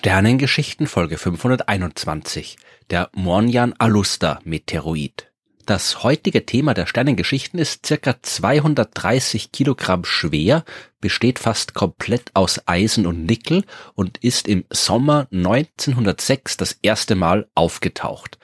Sternengeschichten Folge 521. Der Mornian Alusta Meteoroid. Das heutige Thema der Sternengeschichten ist circa 230 Kilogramm schwer, besteht fast komplett aus Eisen und Nickel und ist im Sommer 1906 das erste Mal aufgetaucht.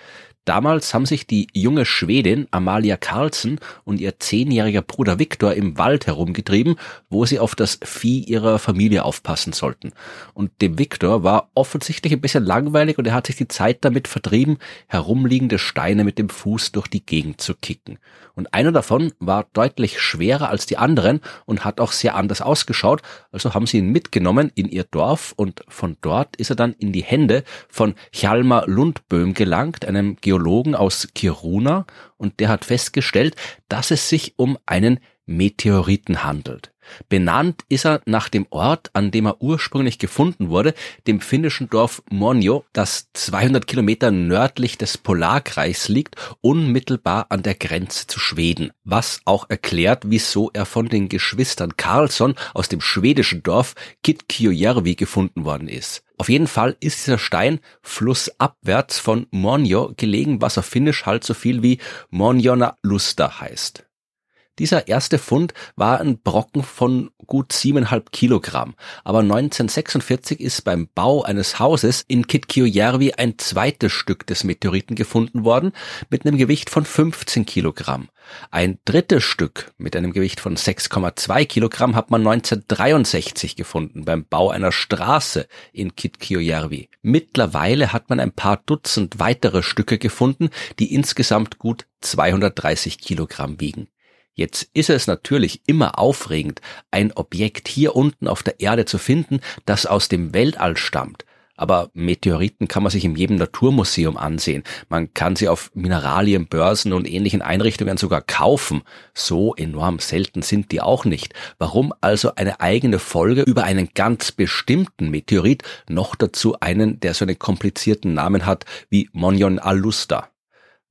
Damals haben sich die junge Schwedin Amalia Carlsen und ihr zehnjähriger Bruder Viktor im Wald herumgetrieben, wo sie auf das Vieh ihrer Familie aufpassen sollten. Und dem Viktor war offensichtlich ein bisschen langweilig und er hat sich die Zeit damit vertrieben, herumliegende Steine mit dem Fuß durch die Gegend zu kicken. Und einer davon war deutlich schwerer als die anderen und hat auch sehr anders ausgeschaut, also haben sie ihn mitgenommen in ihr Dorf und von dort ist er dann in die Hände von Hjalmar Lundböhm gelangt, einem Geologen aus Kiruna und der hat festgestellt, dass es sich um einen Meteoriten handelt. Benannt ist er nach dem Ort, an dem er ursprünglich gefunden wurde, dem finnischen Dorf Monjo, das 200 Kilometer nördlich des Polarkreigs liegt, unmittelbar an der Grenze zu Schweden. Was auch erklärt, wieso er von den Geschwistern Karlsson aus dem schwedischen Dorf Kitkiöjärvi gefunden worden ist. Auf jeden Fall ist dieser Stein flussabwärts von Monjo gelegen, was auf Finnisch halt so viel wie Monjona Lusta heißt. Dieser erste Fund war ein Brocken von gut siebeneinhalb Kilogramm. Aber 1946 ist beim Bau eines Hauses in Kitkiöjärvi ein zweites Stück des Meteoriten gefunden worden mit einem Gewicht von 15 Kilogramm. Ein drittes Stück mit einem Gewicht von 6,2 Kilogramm hat man 1963 gefunden beim Bau einer Straße in Kitkiöjärvi. Mittlerweile hat man ein paar Dutzend weitere Stücke gefunden, die insgesamt gut 230 Kilogramm wiegen. Jetzt ist es natürlich immer aufregend, ein Objekt hier unten auf der Erde zu finden, das aus dem Weltall stammt. Aber Meteoriten kann man sich in jedem Naturmuseum ansehen. Man kann sie auf Mineralienbörsen und ähnlichen Einrichtungen sogar kaufen. So enorm selten sind die auch nicht. Warum also eine eigene Folge über einen ganz bestimmten Meteorit, noch dazu einen, der so einen komplizierten Namen hat wie Monion Alusta?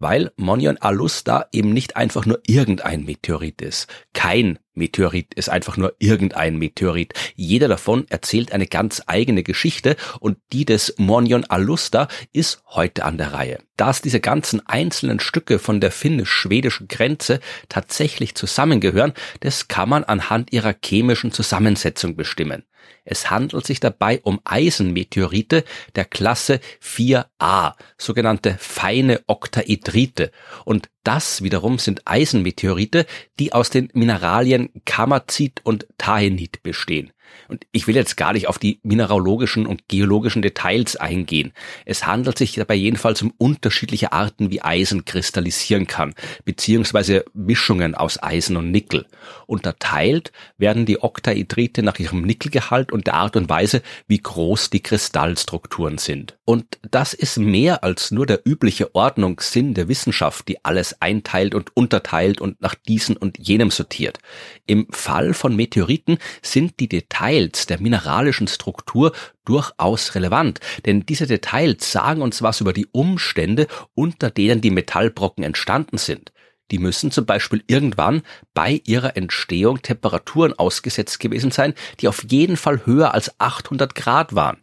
Weil Monion Alusta eben nicht einfach nur irgendein Meteorit ist. Kein Meteorit ist einfach nur irgendein Meteorit. Jeder davon erzählt eine ganz eigene Geschichte und die des Monion Alusta ist heute an der Reihe. Dass diese ganzen einzelnen Stücke von der finnisch-schwedischen Grenze tatsächlich zusammengehören, das kann man anhand ihrer chemischen Zusammensetzung bestimmen. Es handelt sich dabei um Eisenmeteorite der Klasse 4a, sogenannte feine Oktaedrite. Und das wiederum sind Eisenmeteorite, die aus den Mineralien Kamazit und Tahenit bestehen. Und ich will jetzt gar nicht auf die mineralogischen und geologischen Details eingehen. Es handelt sich dabei jedenfalls um unterschiedliche Arten, wie Eisen kristallisieren kann, beziehungsweise Mischungen aus Eisen und Nickel. Unterteilt werden die Oktaedrite nach ihrem Nickelgehalt und der Art und Weise, wie groß die Kristallstrukturen sind. Und das ist mehr als nur der übliche Ordnungssinn der Wissenschaft, die alles einteilt und unterteilt und nach diesen und jenem sortiert. Im Fall von Meteoriten sind die Details der mineralischen Struktur durchaus relevant, denn diese Details sagen uns was über die Umstände, unter denen die Metallbrocken entstanden sind. Die müssen zum Beispiel irgendwann bei ihrer Entstehung Temperaturen ausgesetzt gewesen sein, die auf jeden Fall höher als 800 Grad waren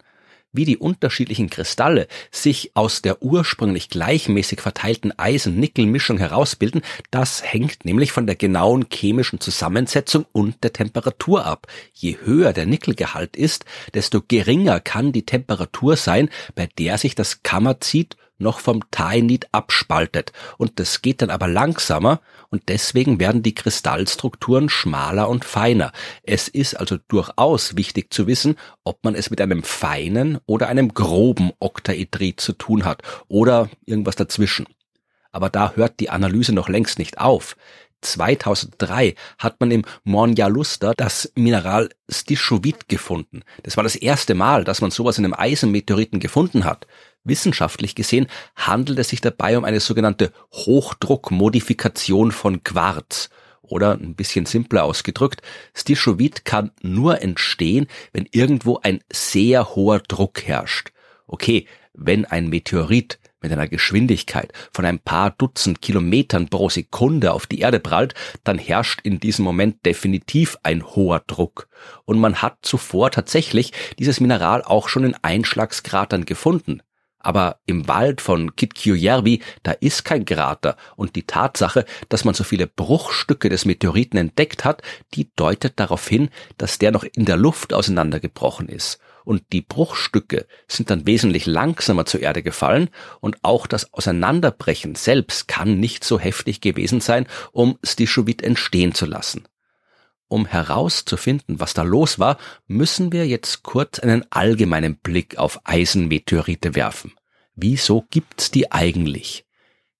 wie die unterschiedlichen Kristalle sich aus der ursprünglich gleichmäßig verteilten Eisen-Nickel-Mischung herausbilden, das hängt nämlich von der genauen chemischen Zusammensetzung und der Temperatur ab. Je höher der Nickelgehalt ist, desto geringer kann die Temperatur sein, bei der sich das Kammerzit noch vom Taenit abspaltet. Und das geht dann aber langsamer und deswegen werden die Kristallstrukturen schmaler und feiner. Es ist also durchaus wichtig zu wissen, ob man es mit einem feinen oder einem groben Oktaedrit zu tun hat oder irgendwas dazwischen. Aber da hört die Analyse noch längst nicht auf. 2003 hat man im Monjaluster das Mineral Stishovit gefunden. Das war das erste Mal, dass man sowas in einem Eisenmeteoriten gefunden hat. Wissenschaftlich gesehen handelt es sich dabei um eine sogenannte Hochdruckmodifikation von Quarz. Oder ein bisschen simpler ausgedrückt, Stishovit kann nur entstehen, wenn irgendwo ein sehr hoher Druck herrscht. Okay, wenn ein Meteorit mit einer Geschwindigkeit von ein paar Dutzend Kilometern pro Sekunde auf die Erde prallt, dann herrscht in diesem Moment definitiv ein hoher Druck. Und man hat zuvor tatsächlich dieses Mineral auch schon in Einschlagskratern gefunden. Aber im Wald von Kitkiöjärvi, da ist kein Krater. Und die Tatsache, dass man so viele Bruchstücke des Meteoriten entdeckt hat, die deutet darauf hin, dass der noch in der Luft auseinandergebrochen ist. Und die Bruchstücke sind dann wesentlich langsamer zur Erde gefallen. Und auch das Auseinanderbrechen selbst kann nicht so heftig gewesen sein, um Stischowit entstehen zu lassen. Um herauszufinden, was da los war, müssen wir jetzt kurz einen allgemeinen Blick auf Eisenmeteorite werfen. Wieso gibt's die eigentlich?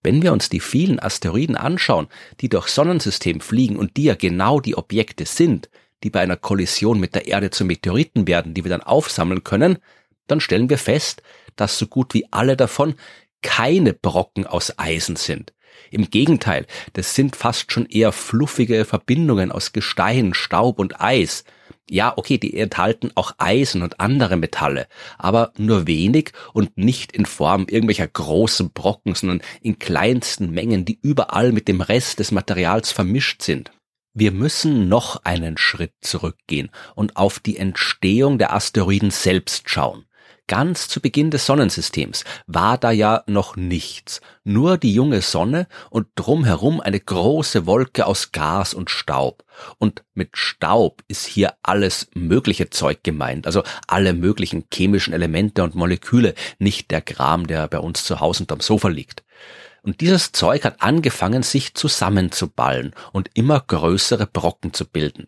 Wenn wir uns die vielen Asteroiden anschauen, die durchs Sonnensystem fliegen und die ja genau die Objekte sind, die bei einer Kollision mit der Erde zu Meteoriten werden, die wir dann aufsammeln können, dann stellen wir fest, dass so gut wie alle davon keine Brocken aus Eisen sind. Im Gegenteil, das sind fast schon eher fluffige Verbindungen aus Gestein, Staub und Eis. Ja, okay, die enthalten auch Eisen und andere Metalle, aber nur wenig und nicht in Form irgendwelcher großen Brocken, sondern in kleinsten Mengen, die überall mit dem Rest des Materials vermischt sind. Wir müssen noch einen Schritt zurückgehen und auf die Entstehung der Asteroiden selbst schauen. Ganz zu Beginn des Sonnensystems war da ja noch nichts, nur die junge Sonne und drumherum eine große Wolke aus Gas und Staub. Und mit Staub ist hier alles mögliche Zeug gemeint, also alle möglichen chemischen Elemente und Moleküle, nicht der Kram, der bei uns zu Hause unterm Sofa liegt. Und dieses Zeug hat angefangen, sich zusammenzuballen und immer größere Brocken zu bilden.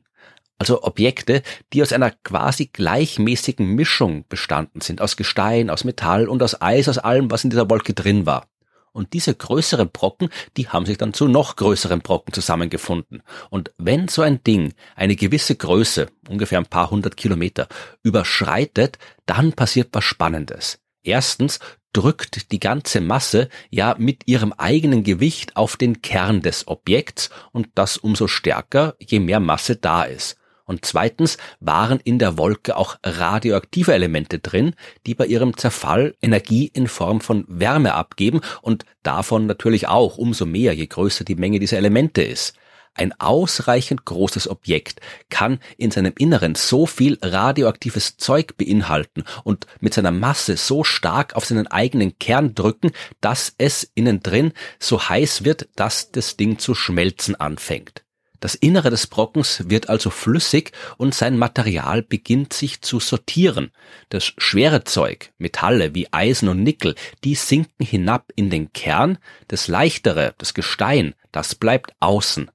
Also Objekte, die aus einer quasi gleichmäßigen Mischung bestanden sind, aus Gestein, aus Metall und aus Eis, aus allem, was in dieser Wolke drin war. Und diese größeren Brocken, die haben sich dann zu noch größeren Brocken zusammengefunden. Und wenn so ein Ding eine gewisse Größe, ungefähr ein paar hundert Kilometer, überschreitet, dann passiert was Spannendes. Erstens drückt die ganze Masse ja mit ihrem eigenen Gewicht auf den Kern des Objekts und das umso stärker, je mehr Masse da ist. Und zweitens waren in der Wolke auch radioaktive Elemente drin, die bei ihrem Zerfall Energie in Form von Wärme abgeben und davon natürlich auch umso mehr, je größer die Menge dieser Elemente ist. Ein ausreichend großes Objekt kann in seinem Inneren so viel radioaktives Zeug beinhalten und mit seiner Masse so stark auf seinen eigenen Kern drücken, dass es innen drin so heiß wird, dass das Ding zu schmelzen anfängt. Das Innere des Brockens wird also flüssig und sein Material beginnt sich zu sortieren. Das schwere Zeug, Metalle wie Eisen und Nickel, die sinken hinab in den Kern, das leichtere, das Gestein, das bleibt außen.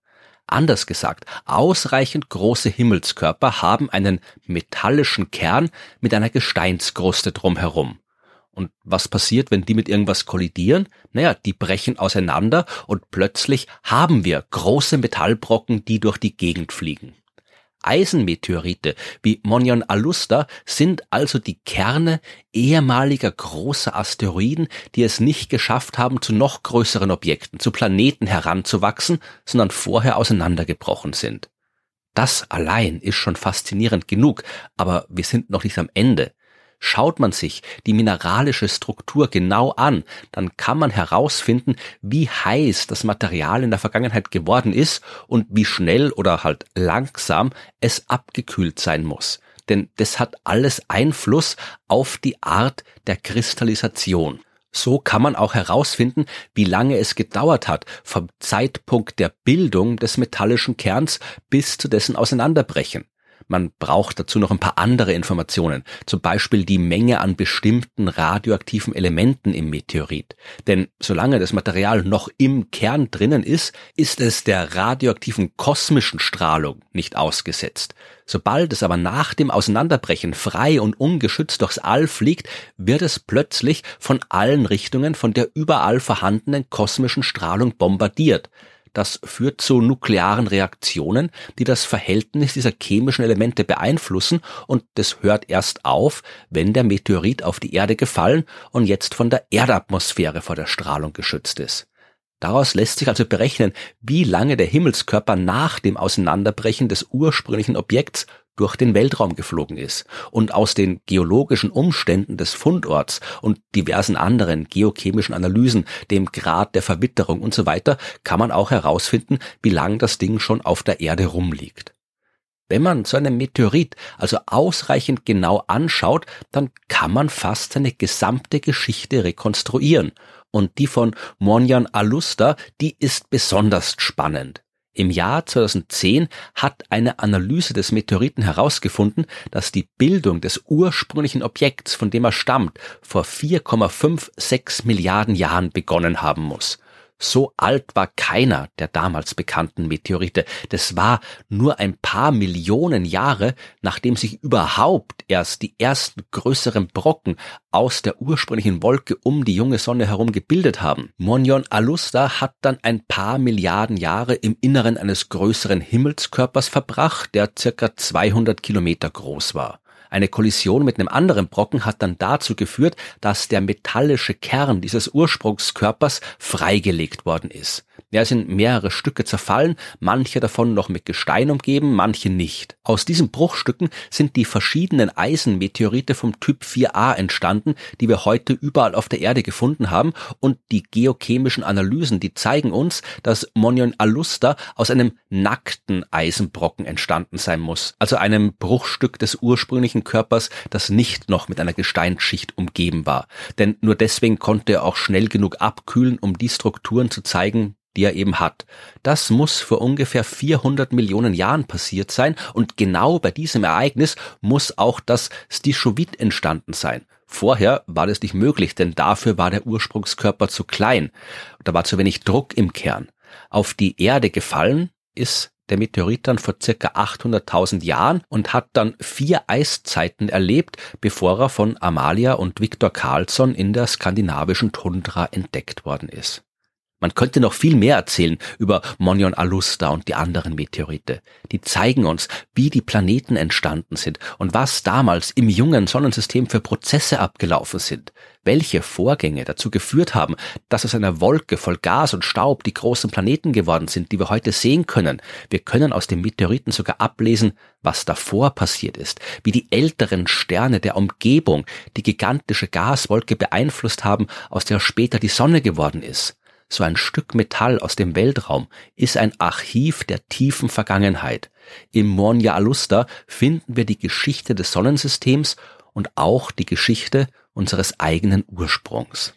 Anders gesagt, ausreichend große Himmelskörper haben einen metallischen Kern mit einer Gesteinskruste drumherum. Und was passiert, wenn die mit irgendwas kollidieren? Naja, die brechen auseinander und plötzlich haben wir große Metallbrocken, die durch die Gegend fliegen. Eisenmeteorite wie Monion Alusta sind also die Kerne ehemaliger großer Asteroiden, die es nicht geschafft haben, zu noch größeren Objekten, zu Planeten heranzuwachsen, sondern vorher auseinandergebrochen sind. Das allein ist schon faszinierend genug, aber wir sind noch nicht am Ende. Schaut man sich die mineralische Struktur genau an, dann kann man herausfinden, wie heiß das Material in der Vergangenheit geworden ist und wie schnell oder halt langsam es abgekühlt sein muss. Denn das hat alles Einfluss auf die Art der Kristallisation. So kann man auch herausfinden, wie lange es gedauert hat vom Zeitpunkt der Bildung des metallischen Kerns bis zu dessen Auseinanderbrechen. Man braucht dazu noch ein paar andere Informationen, zum Beispiel die Menge an bestimmten radioaktiven Elementen im Meteorit. Denn solange das Material noch im Kern drinnen ist, ist es der radioaktiven kosmischen Strahlung nicht ausgesetzt. Sobald es aber nach dem Auseinanderbrechen frei und ungeschützt durchs All fliegt, wird es plötzlich von allen Richtungen von der überall vorhandenen kosmischen Strahlung bombardiert. Das führt zu nuklearen Reaktionen, die das Verhältnis dieser chemischen Elemente beeinflussen und das hört erst auf, wenn der Meteorit auf die Erde gefallen und jetzt von der Erdatmosphäre vor der Strahlung geschützt ist. Daraus lässt sich also berechnen, wie lange der Himmelskörper nach dem Auseinanderbrechen des ursprünglichen Objekts durch den Weltraum geflogen ist. Und aus den geologischen Umständen des Fundorts und diversen anderen geochemischen Analysen, dem Grad der Verwitterung und so kann man auch herausfinden, wie lang das Ding schon auf der Erde rumliegt. Wenn man so einen Meteorit also ausreichend genau anschaut, dann kann man fast seine gesamte Geschichte rekonstruieren. Und die von Monjan Alusta, die ist besonders spannend. Im Jahr 2010 hat eine Analyse des Meteoriten herausgefunden, dass die Bildung des ursprünglichen Objekts, von dem er stammt, vor 4,56 Milliarden Jahren begonnen haben muss. So alt war keiner der damals bekannten Meteorite. Das war nur ein paar Millionen Jahre, nachdem sich überhaupt erst die ersten größeren Brocken aus der ursprünglichen Wolke um die junge Sonne herum gebildet haben. Monion Alusta hat dann ein paar Milliarden Jahre im Inneren eines größeren Himmelskörpers verbracht, der circa 200 Kilometer groß war. Eine Kollision mit einem anderen Brocken hat dann dazu geführt, dass der metallische Kern dieses Ursprungskörpers freigelegt worden ist. Er sind mehrere Stücke zerfallen, manche davon noch mit Gestein umgeben, manche nicht. Aus diesen Bruchstücken sind die verschiedenen Eisenmeteorite vom Typ 4a entstanden, die wir heute überall auf der Erde gefunden haben und die geochemischen Analysen, die zeigen uns, dass Monion Alusta aus einem nackten Eisenbrocken entstanden sein muss, also einem Bruchstück des ursprünglichen Körpers, das nicht noch mit einer Gesteinsschicht umgeben war. Denn nur deswegen konnte er auch schnell genug abkühlen, um die Strukturen zu zeigen, die er eben hat. Das muss vor ungefähr 400 Millionen Jahren passiert sein und genau bei diesem Ereignis muss auch das Stichowit entstanden sein. Vorher war das nicht möglich, denn dafür war der Ursprungskörper zu klein. Da war zu wenig Druck im Kern. Auf die Erde gefallen ist der Meteorit dann vor circa 800.000 Jahren und hat dann vier Eiszeiten erlebt, bevor er von Amalia und Viktor Carlsson in der skandinavischen Tundra entdeckt worden ist. Man könnte noch viel mehr erzählen über Monion Alusta und die anderen Meteorite. Die zeigen uns, wie die Planeten entstanden sind und was damals im jungen Sonnensystem für Prozesse abgelaufen sind, welche Vorgänge dazu geführt haben, dass aus einer Wolke voll Gas und Staub die großen Planeten geworden sind, die wir heute sehen können. Wir können aus den Meteoriten sogar ablesen, was davor passiert ist, wie die älteren Sterne der Umgebung die gigantische Gaswolke beeinflusst haben, aus der später die Sonne geworden ist so ein Stück Metall aus dem Weltraum ist ein Archiv der tiefen Vergangenheit. Im Mornia Alusta finden wir die Geschichte des Sonnensystems und auch die Geschichte unseres eigenen Ursprungs.